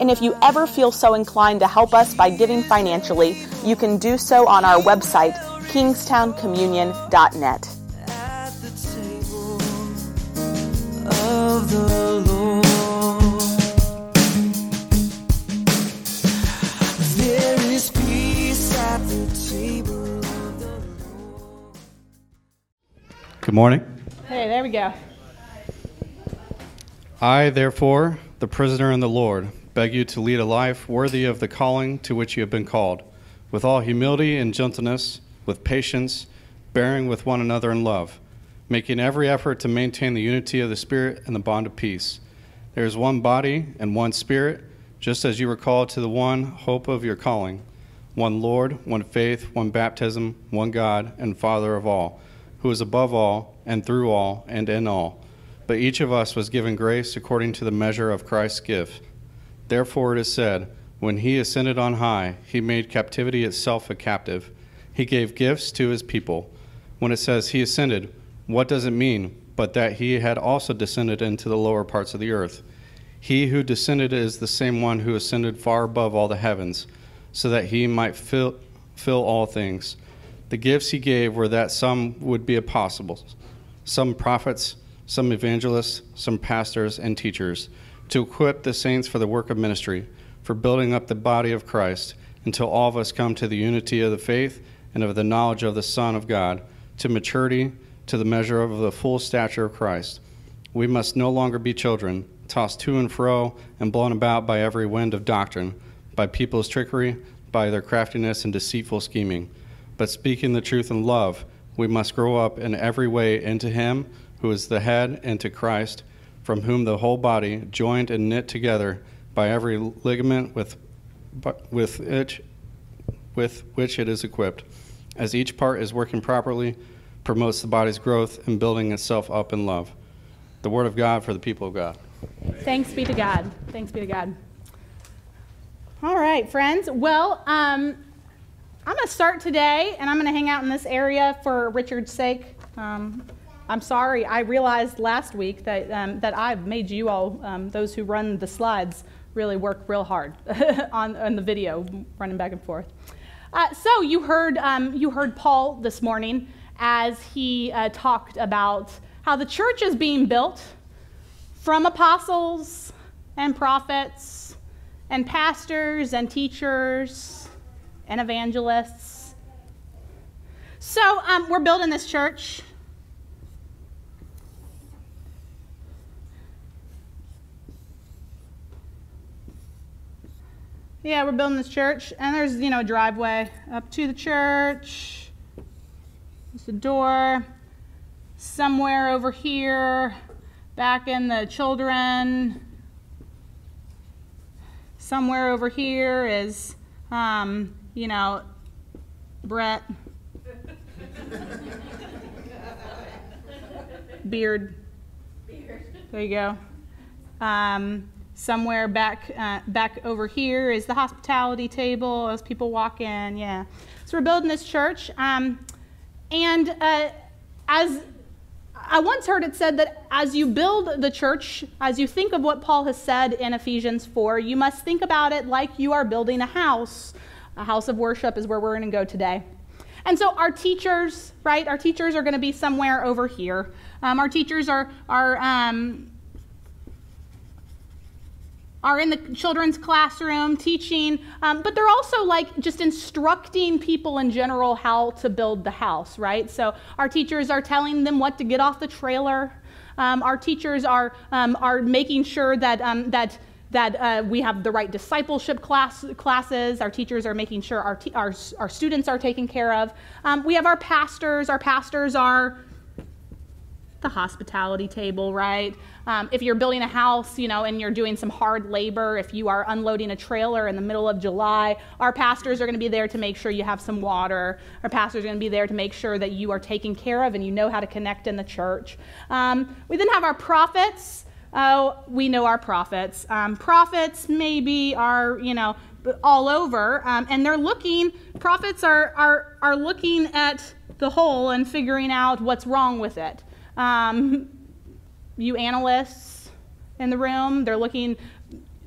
And if you ever feel so inclined to help us by giving financially, you can do so on our website, kingstowncommunion.net. At the table of the Lord. There is peace at the table of the Lord. Good morning. Hey, there we go. I, therefore, the prisoner in the Lord, beg you to lead a life worthy of the calling to which you have been called, with all humility and gentleness, with patience, bearing with one another in love, making every effort to maintain the unity of the Spirit and the bond of peace. There is one body and one Spirit, just as you were called to the one hope of your calling one Lord, one faith, one baptism, one God and Father of all, who is above all, and through all, and in all. But each of us was given grace according to the measure of Christ's gift. Therefore it is said, When he ascended on high, he made captivity itself a captive. He gave gifts to his people. When it says he ascended, what does it mean but that he had also descended into the lower parts of the earth? He who descended is the same one who ascended far above all the heavens, so that he might fill, fill all things. The gifts he gave were that some would be apostles, some prophets, some evangelists, some pastors, and teachers, to equip the saints for the work of ministry, for building up the body of Christ, until all of us come to the unity of the faith and of the knowledge of the Son of God, to maturity, to the measure of the full stature of Christ. We must no longer be children, tossed to and fro and blown about by every wind of doctrine, by people's trickery, by their craftiness and deceitful scheming. But speaking the truth in love, we must grow up in every way into Him who is the head, into Christ, from whom the whole body, joined and knit together by every ligament with, with, it, with which it is equipped, as each part is working properly, promotes the body's growth and building itself up in love. The Word of God for the people of God. Thanks be to God. Thanks be to God. All right, friends. Well, um, I'm going to start today, and I'm going to hang out in this area for Richard's sake. Um, I'm sorry. I realized last week that um, that I've made you all, um, those who run the slides, really work real hard on, on the video, running back and forth. Uh, so you heard um, you heard Paul this morning as he uh, talked about how the church is being built from apostles and prophets and pastors and teachers and evangelists. So um, we're building this church. Yeah, we're building this church, and there's you know a driveway up to the church. There's a door. Somewhere over here, back in the children. Somewhere over here is, um, you know, Brett. Beard. There you go. Um, somewhere back uh, back over here is the hospitality table as people walk in. Yeah, so we're building this church, um, and uh, as I once heard it said that as you build the church, as you think of what Paul has said in Ephesians 4, you must think about it like you are building a house. A house of worship is where we're going to go today. And so our teachers, right? Our teachers are going to be somewhere over here. Um, our teachers are are um, are in the children's classroom teaching, um, but they're also like just instructing people in general how to build the house, right? So our teachers are telling them what to get off the trailer. Um, our teachers are, um, are making sure that, um, that, that uh, we have the right discipleship class, classes. Our teachers are making sure our, te- our, our students are taken care of. Um, we have our pastors. Our pastors are the hospitality table, right? Um, if you're building a house, you know, and you're doing some hard labor, if you are unloading a trailer in the middle of July, our pastors are going to be there to make sure you have some water. Our pastors are going to be there to make sure that you are taken care of and you know how to connect in the church. Um, we then have our prophets. Oh, we know our prophets. Um, prophets maybe are, you know, all over, um, and they're looking. Prophets are are are looking at the whole and figuring out what's wrong with it. Um, you analysts in the room, they're looking,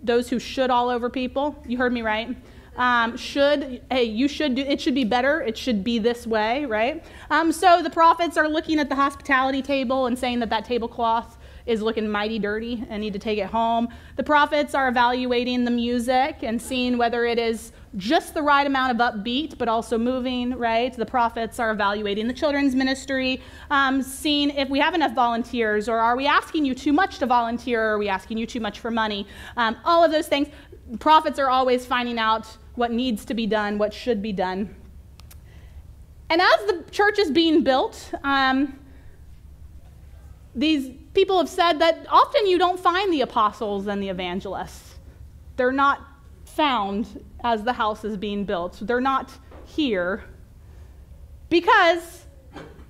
those who should all over people. You heard me right. Um, should, hey, you should do, it should be better. It should be this way, right? Um, so the prophets are looking at the hospitality table and saying that that tablecloth is looking mighty dirty and need to take it home. The prophets are evaluating the music and seeing whether it is just the right amount of upbeat, but also moving, right? The prophets are evaluating the children's ministry, um, seeing if we have enough volunteers, or are we asking you too much to volunteer, or are we asking you too much for money? Um, all of those things. Prophets are always finding out what needs to be done, what should be done. And as the church is being built, um, these people have said that often you don't find the apostles and the evangelists. They're not found as the house is being built. So they're not here because,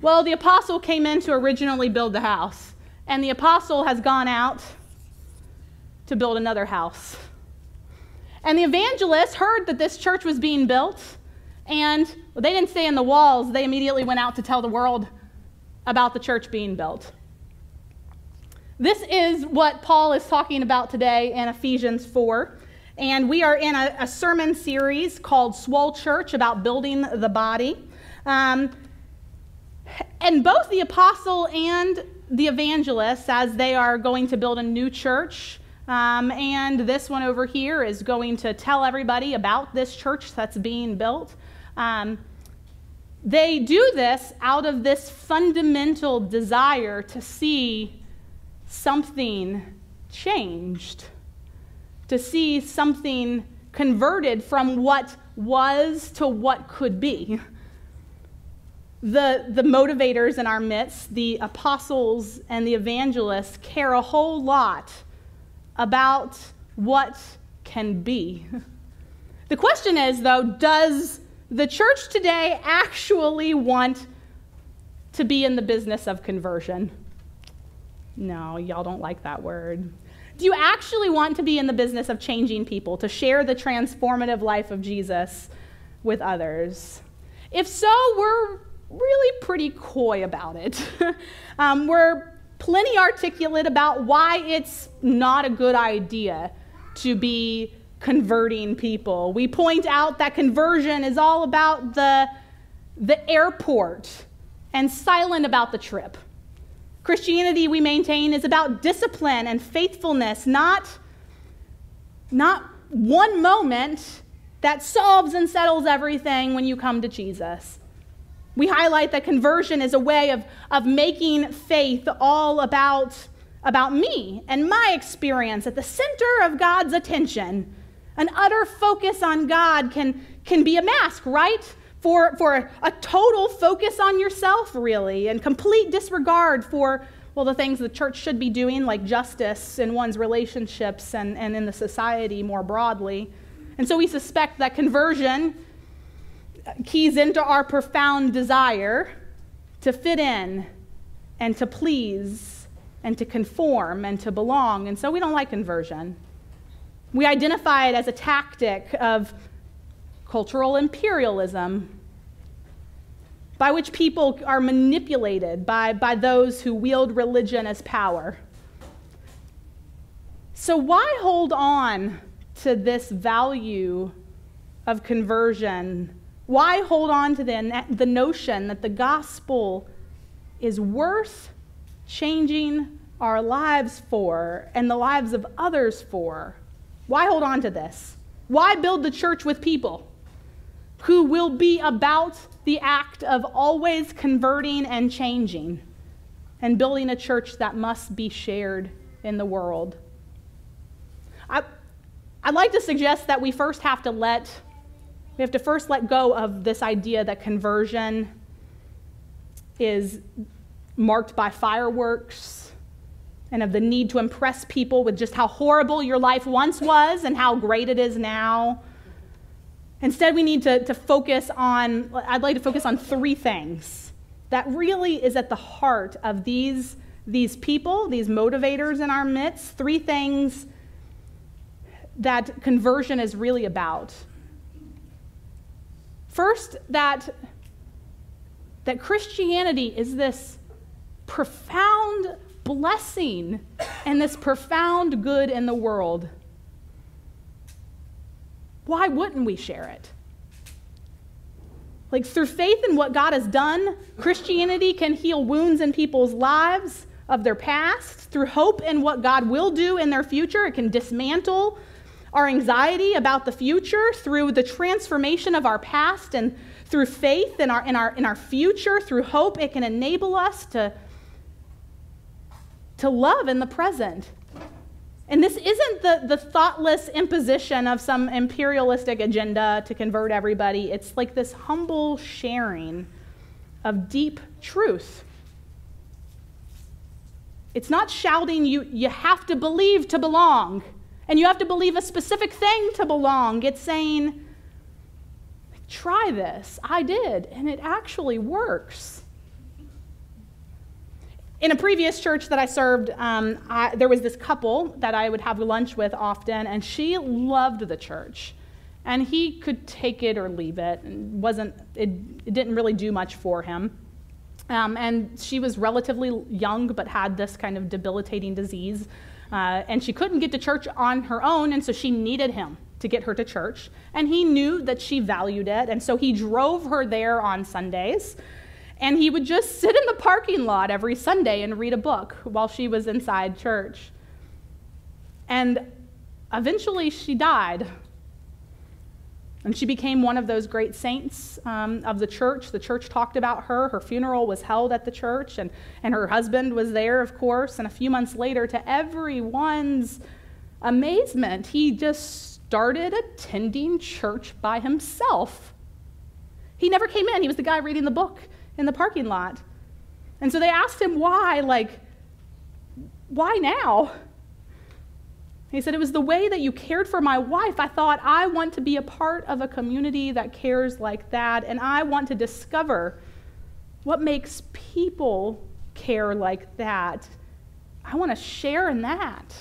well, the apostle came in to originally build the house, and the apostle has gone out to build another house. And the evangelists heard that this church was being built, and well, they didn't stay in the walls, they immediately went out to tell the world about the church being built. This is what Paul is talking about today in Ephesians 4. And we are in a, a sermon series called Swole Church about building the body. Um, and both the apostle and the evangelist, as they are going to build a new church, um, and this one over here is going to tell everybody about this church that's being built. Um, they do this out of this fundamental desire to see something changed to see something converted from what was to what could be. The, the motivators in our midst, the apostles and the evangelists, care a whole lot about what can be. The question is, though, does the church today actually want to be in the business of conversion? No, y'all don't like that word. Do you actually want to be in the business of changing people, to share the transformative life of Jesus with others? If so, we're really pretty coy about it. um, we're plenty articulate about why it's not a good idea to be converting people. We point out that conversion is all about the, the airport and silent about the trip. Christianity, we maintain, is about discipline and faithfulness, not, not one moment that solves and settles everything when you come to Jesus. We highlight that conversion is a way of, of making faith all about, about me and my experience at the center of God's attention. An utter focus on God can, can be a mask, right? For, for a total focus on yourself, really, and complete disregard for, well, the things the church should be doing, like justice in one's relationships and, and in the society more broadly. And so we suspect that conversion keys into our profound desire to fit in and to please and to conform and to belong. And so we don't like conversion. We identify it as a tactic of cultural imperialism, by which people are manipulated by, by those who wield religion as power. So, why hold on to this value of conversion? Why hold on to the, the notion that the gospel is worth changing our lives for and the lives of others for? Why hold on to this? Why build the church with people who will be about the act of always converting and changing and building a church that must be shared in the world? I, I'd like to suggest that we first have to let we have to first let go of this idea that conversion is marked by fireworks and of the need to impress people with just how horrible your life once was and how great it is now. Instead, we need to, to focus on, I'd like to focus on three things that really is at the heart of these, these people, these motivators in our midst. Three things that conversion is really about. First, that, that Christianity is this profound blessing and this profound good in the world. Why wouldn't we share it? Like, through faith in what God has done, Christianity can heal wounds in people's lives of their past. Through hope in what God will do in their future, it can dismantle our anxiety about the future through the transformation of our past and through faith in our, in our, in our future, through hope, it can enable us to, to love in the present. And this isn't the, the thoughtless imposition of some imperialistic agenda to convert everybody. It's like this humble sharing of deep truth. It's not shouting, you, you have to believe to belong. And you have to believe a specific thing to belong. It's saying, try this. I did, and it actually works. In a previous church that I served, um, I, there was this couple that I would have lunch with often, and she loved the church. And he could take it or leave it. And wasn't, it, it didn't really do much for him. Um, and she was relatively young, but had this kind of debilitating disease uh, and she couldn't get to church on her own, and so she needed him to get her to church. And he knew that she valued it, and so he drove her there on Sundays. And he would just sit in the parking lot every Sunday and read a book while she was inside church. And eventually she died and she became one of those great saints um, of the church. The church talked about her. Her funeral was held at the church, and, and her husband was there, of course. And a few months later, to everyone's amazement, he just started attending church by himself. He never came in, he was the guy reading the book in the parking lot. And so they asked him why, like, why now? He said, It was the way that you cared for my wife. I thought, I want to be a part of a community that cares like that, and I want to discover what makes people care like that. I want to share in that.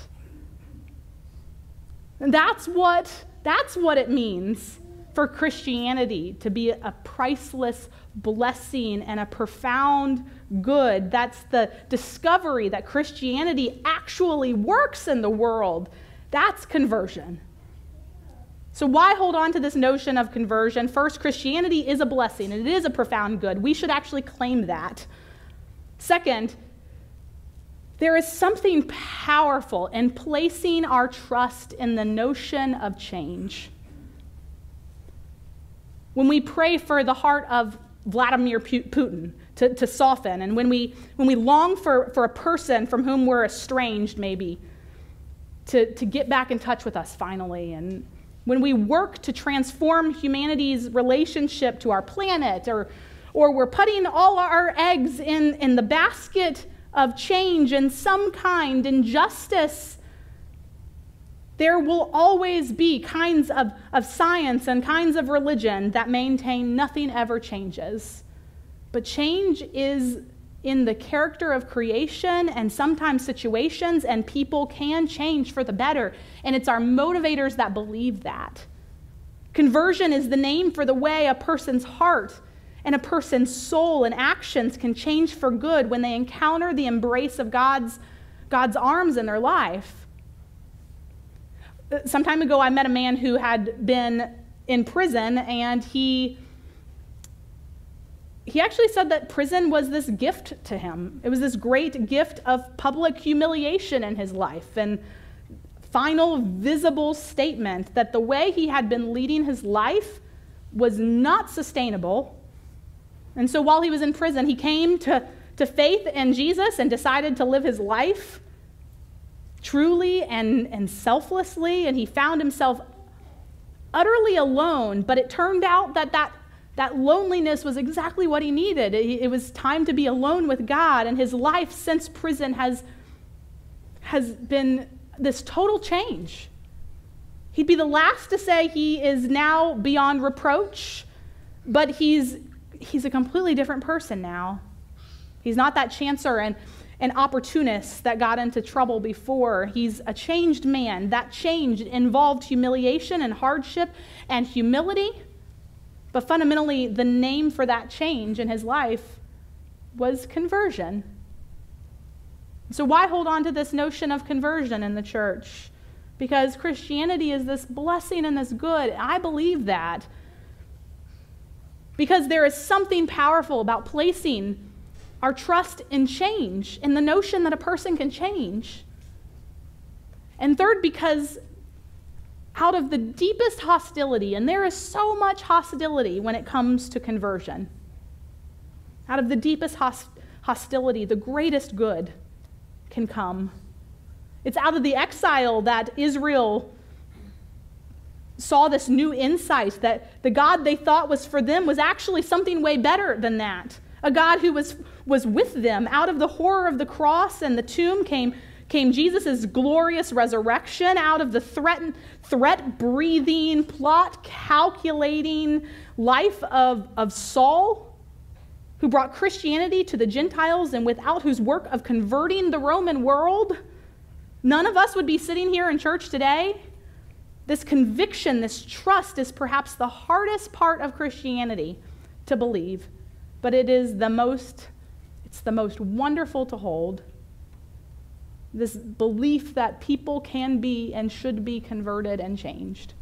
And that's what, that's what it means for Christianity to be a priceless blessing and a profound good. That's the discovery that Christianity actually works in the world. That's conversion. So, why hold on to this notion of conversion? First, Christianity is a blessing, and it is a profound good. We should actually claim that. Second, there is something powerful in placing our trust in the notion of change. When we pray for the heart of Vladimir Putin to, to soften, and when we, when we long for, for a person from whom we're estranged, maybe, to, to get back in touch with us finally, and when we work to transform humanity's relationship to our planet, or, or we're putting all our eggs in, in the basket of change and some kind, injustice, there will always be kinds of, of science and kinds of religion that maintain nothing ever changes. But change is in the character of creation and sometimes situations, and people can change for the better. And it's our motivators that believe that. Conversion is the name for the way a person's heart and a person's soul and actions can change for good when they encounter the embrace of God's, God's arms in their life. Some time ago, I met a man who had been in prison and he he actually said that prison was this gift to him. It was this great gift of public humiliation in his life and final visible statement that the way he had been leading his life was not sustainable. And so while he was in prison, he came to, to faith in Jesus and decided to live his life truly and, and selflessly. And he found himself utterly alone. But it turned out that that, that loneliness was exactly what he needed. It, it was time to be alone with God. And his life since prison has, has been this total change. He'd be the last to say he is now beyond reproach, but he's, he's a completely different person now. He's not that chancer and an opportunist that got into trouble before. He's a changed man. That change involved humiliation and hardship and humility. But fundamentally, the name for that change in his life was conversion. So, why hold on to this notion of conversion in the church? Because Christianity is this blessing and this good. I believe that. Because there is something powerful about placing our trust in change, in the notion that a person can change. And third, because out of the deepest hostility, and there is so much hostility when it comes to conversion, out of the deepest host- hostility, the greatest good can come. It's out of the exile that Israel saw this new insight that the God they thought was for them was actually something way better than that. A God who was, was with them. Out of the horror of the cross and the tomb came, came Jesus' glorious resurrection. Out of the threat, threat breathing, plot calculating life of, of Saul who brought Christianity to the Gentiles and without whose work of converting the Roman world, none of us would be sitting here in church today. This conviction, this trust is perhaps the hardest part of Christianity to believe, but it is the most it's the most wonderful to hold. This belief that people can be and should be converted and changed.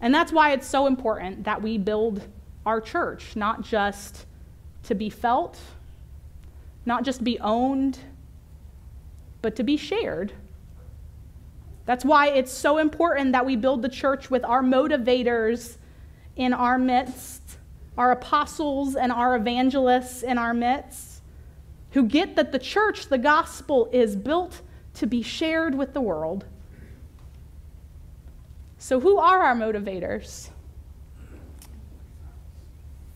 And that's why it's so important that we build our church, not just to be felt, not just be owned, but to be shared. That's why it's so important that we build the church with our motivators in our midst, our apostles and our evangelists in our midst, who get that the church, the gospel, is built to be shared with the world. So, who are our motivators?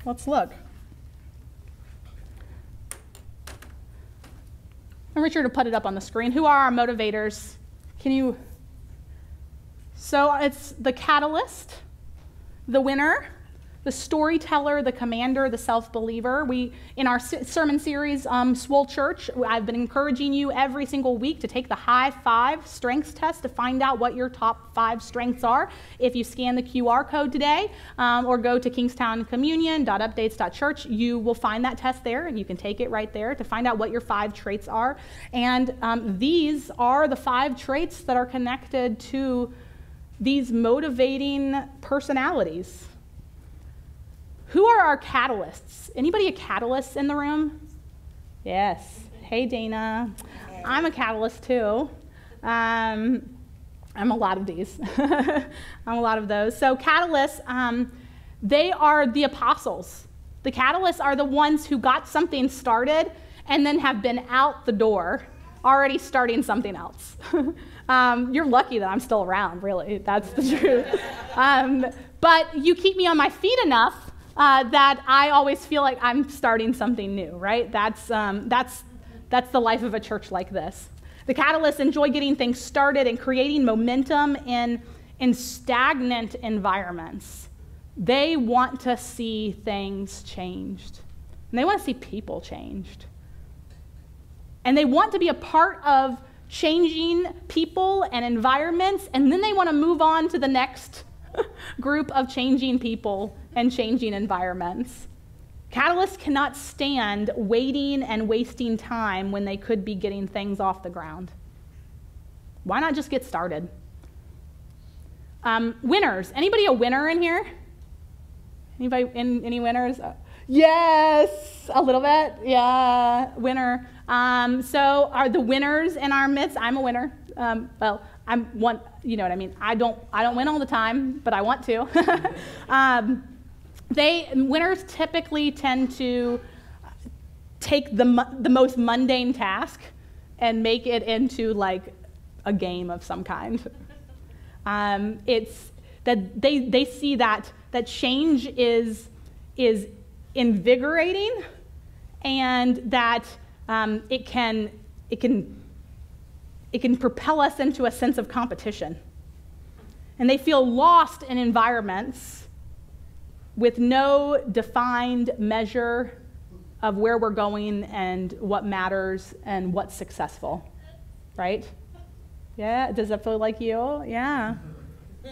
Let's look. And Richard will put it up on the screen. Who are our motivators? Can you? So it's the catalyst, the winner, the storyteller, the commander, the self believer. We, in our sermon series, um, Swole Church, I've been encouraging you every single week to take the high five strengths test to find out what your top five strengths are. If you scan the QR code today um, or go to kingstowncommunion.updates.church, you will find that test there and you can take it right there to find out what your five traits are. And um, these are the five traits that are connected to these motivating personalities who are our catalysts? Anybody a catalyst in the room? Yes. Hey, Dana. I'm a catalyst too. Um, I'm a lot of these. I'm a lot of those. So, catalysts, um, they are the apostles. The catalysts are the ones who got something started and then have been out the door already starting something else. um, you're lucky that I'm still around, really. That's the truth. Um, but you keep me on my feet enough uh, that I always feel like I'm starting something new, right? That's, um, that's, that's the life of a church like this. The catalysts enjoy getting things started and creating momentum in, in stagnant environments. They want to see things changed, and they want to see people changed. And they want to be a part of changing people and environments, and then they want to move on to the next group of changing people and changing environments. Catalysts cannot stand waiting and wasting time when they could be getting things off the ground. Why not just get started? Um, winners. Anybody a winner in here? Anybody? In, any winners? Uh, yes, a little bit. Yeah, winner. Um, so, are the winners in our midst? I'm a winner. Um, well, I'm one, you know what I mean? I don't, I don't win all the time, but I want to. um, they, winners typically tend to take the, the most mundane task and make it into like a game of some kind. Um, it's that they, they see that, that change is, is invigorating and that um, it, can, it, can, it can propel us into a sense of competition. And they feel lost in environments with no defined measure of where we're going and what matters and what's successful, right? Yeah, does that feel like you? Yeah.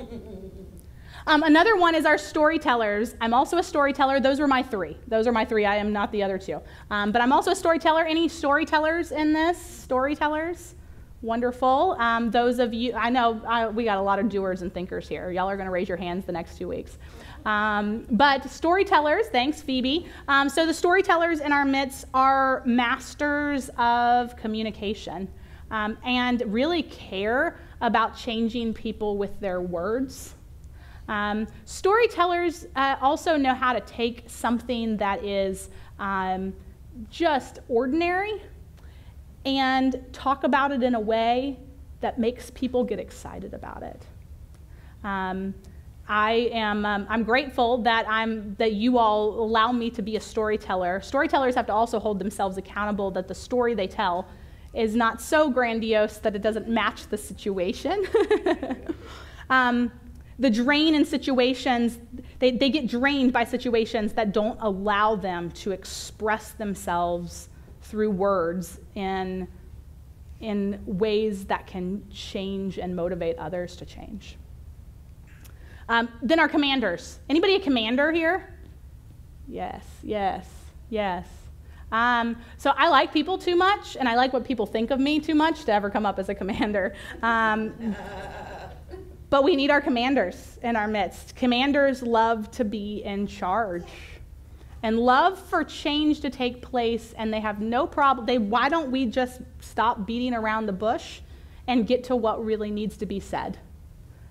Um, another one is our storytellers. I'm also a storyteller. Those were my three. Those are my three. I am not the other two. Um, but I'm also a storyteller. Any storytellers in this? Storytellers? Wonderful. Um, those of you, I know I, we got a lot of doers and thinkers here. Y'all are going to raise your hands the next two weeks. Um, but storytellers, thanks, Phoebe. Um, so the storytellers in our midst are masters of communication um, and really care about changing people with their words. Um, storytellers uh, also know how to take something that is um, just ordinary and talk about it in a way that makes people get excited about it. Um, I am um, I'm grateful that I'm that you all allow me to be a storyteller. Storytellers have to also hold themselves accountable that the story they tell is not so grandiose that it doesn't match the situation. um, the drain in situations, they, they get drained by situations that don't allow them to express themselves through words in, in ways that can change and motivate others to change. Um, then our commanders. Anybody a commander here? Yes, yes, yes. Um, so I like people too much, and I like what people think of me too much to ever come up as a commander. Um, but we need our commanders in our midst. Commanders love to be in charge and love for change to take place, and they have no problem. They, why don't we just stop beating around the bush and get to what really needs to be said?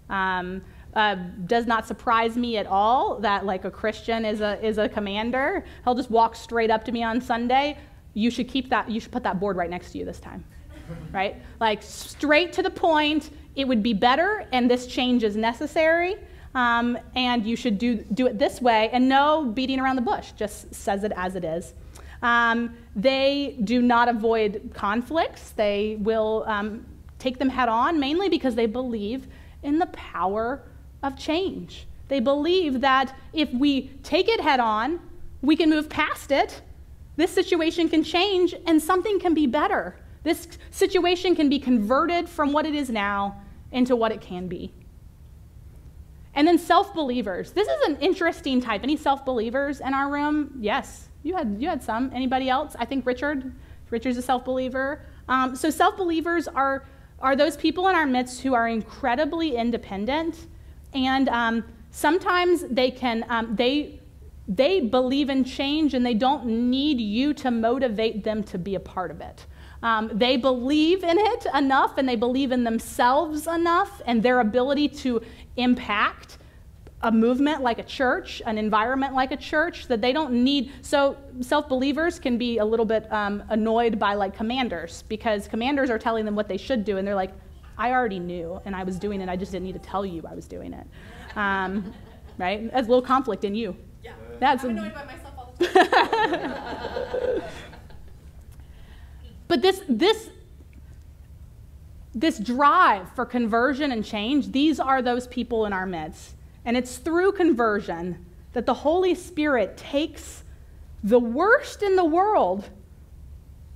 Um, uh, does not surprise me at all that like a Christian is a is a commander. He'll just walk straight up to me on Sunday. You should keep that. You should put that board right next to you this time, right? Like straight to the point. It would be better, and this change is necessary. Um, and you should do do it this way, and no beating around the bush. Just says it as it is. Um, they do not avoid conflicts. They will um, take them head on, mainly because they believe in the power of change. They believe that if we take it head on, we can move past it, this situation can change, and something can be better. This situation can be converted from what it is now into what it can be. And then self believers. This is an interesting type. Any self believers in our room? Yes, you had, you had some. Anybody else? I think Richard. Richard's a self believer. Um, so, self believers are, are those people in our midst who are incredibly independent and um, sometimes they can um, they they believe in change and they don't need you to motivate them to be a part of it um, they believe in it enough and they believe in themselves enough and their ability to impact a movement like a church, an environment like a church, that they don't need. So, self believers can be a little bit um, annoyed by like commanders because commanders are telling them what they should do, and they're like, I already knew, and I was doing it. I just didn't need to tell you I was doing it. Um, right? That's a little conflict in you. Yeah. That's I'm annoyed by myself all the time. but this this this drive for conversion and change, these are those people in our midst. And it's through conversion that the Holy Spirit takes the worst in the world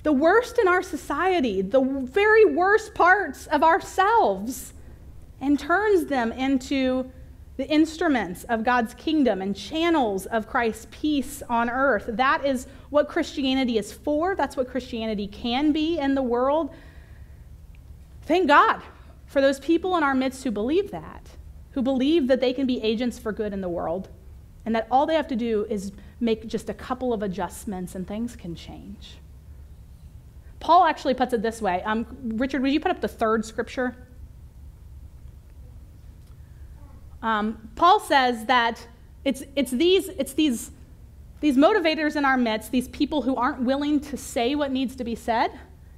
the worst in our society, the very worst parts of ourselves, and turns them into the instruments of God's kingdom and channels of Christ's peace on earth. That is what Christianity is for. That's what Christianity can be in the world. Thank God for those people in our midst who believe that, who believe that they can be agents for good in the world, and that all they have to do is make just a couple of adjustments and things can change. Paul actually puts it this way. Um, Richard, would you put up the third scripture? Um, Paul says that it's, it's, these, it's these, these motivators in our midst, these people who aren't willing to say what needs to be said,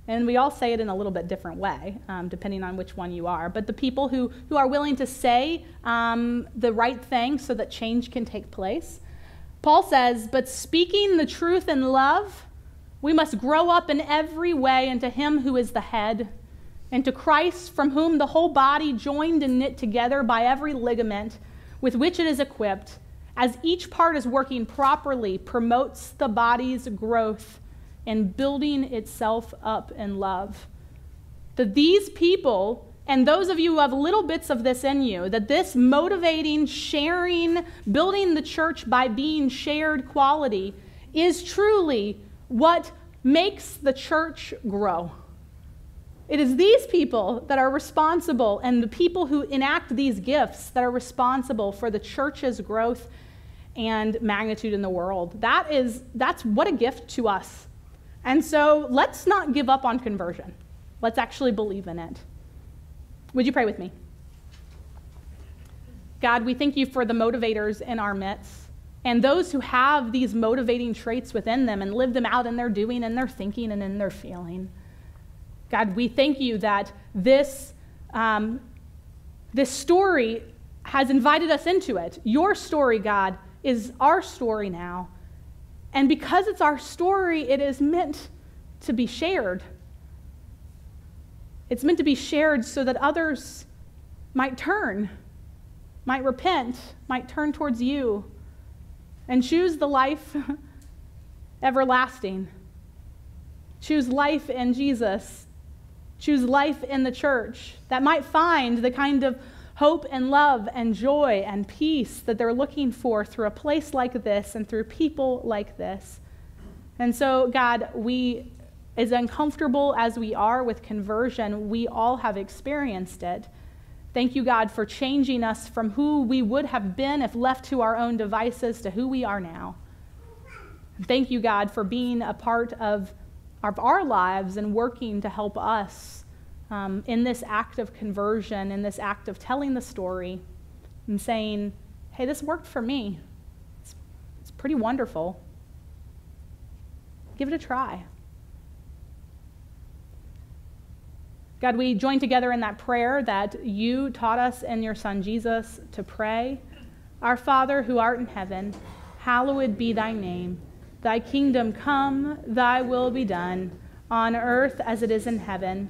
and we all say it in a little bit different way, um, depending on which one you are. But the people who, who are willing to say um, the right thing so that change can take place. Paul says, But speaking the truth in love, we must grow up in every way into Him who is the head, into Christ, from whom the whole body, joined and knit together by every ligament with which it is equipped, as each part is working properly, promotes the body's growth and building itself up in love. That these people, and those of you who have little bits of this in you, that this motivating, sharing, building the church by being shared quality is truly what makes the church grow. It is these people that are responsible, and the people who enact these gifts that are responsible for the church's growth and magnitude in the world. That is, that's what a gift to us and so let's not give up on conversion. Let's actually believe in it. Would you pray with me? God, we thank you for the motivators in our midst and those who have these motivating traits within them and live them out in their doing and their thinking and in their feeling. God, we thank you that this, um, this story has invited us into it. Your story, God, is our story now. And because it's our story, it is meant to be shared. It's meant to be shared so that others might turn, might repent, might turn towards you, and choose the life everlasting. Choose life in Jesus. Choose life in the church that might find the kind of hope and love and joy and peace that they're looking for through a place like this and through people like this. And so, God, we, as uncomfortable as we are with conversion, we all have experienced it. Thank you, God, for changing us from who we would have been if left to our own devices to who we are now. Thank you, God, for being a part of our lives and working to help us um, in this act of conversion, in this act of telling the story and saying, hey, this worked for me. It's, it's pretty wonderful. Give it a try. God, we join together in that prayer that you taught us in your Son Jesus to pray. Our Father who art in heaven, hallowed be thy name. Thy kingdom come, thy will be done, on earth as it is in heaven.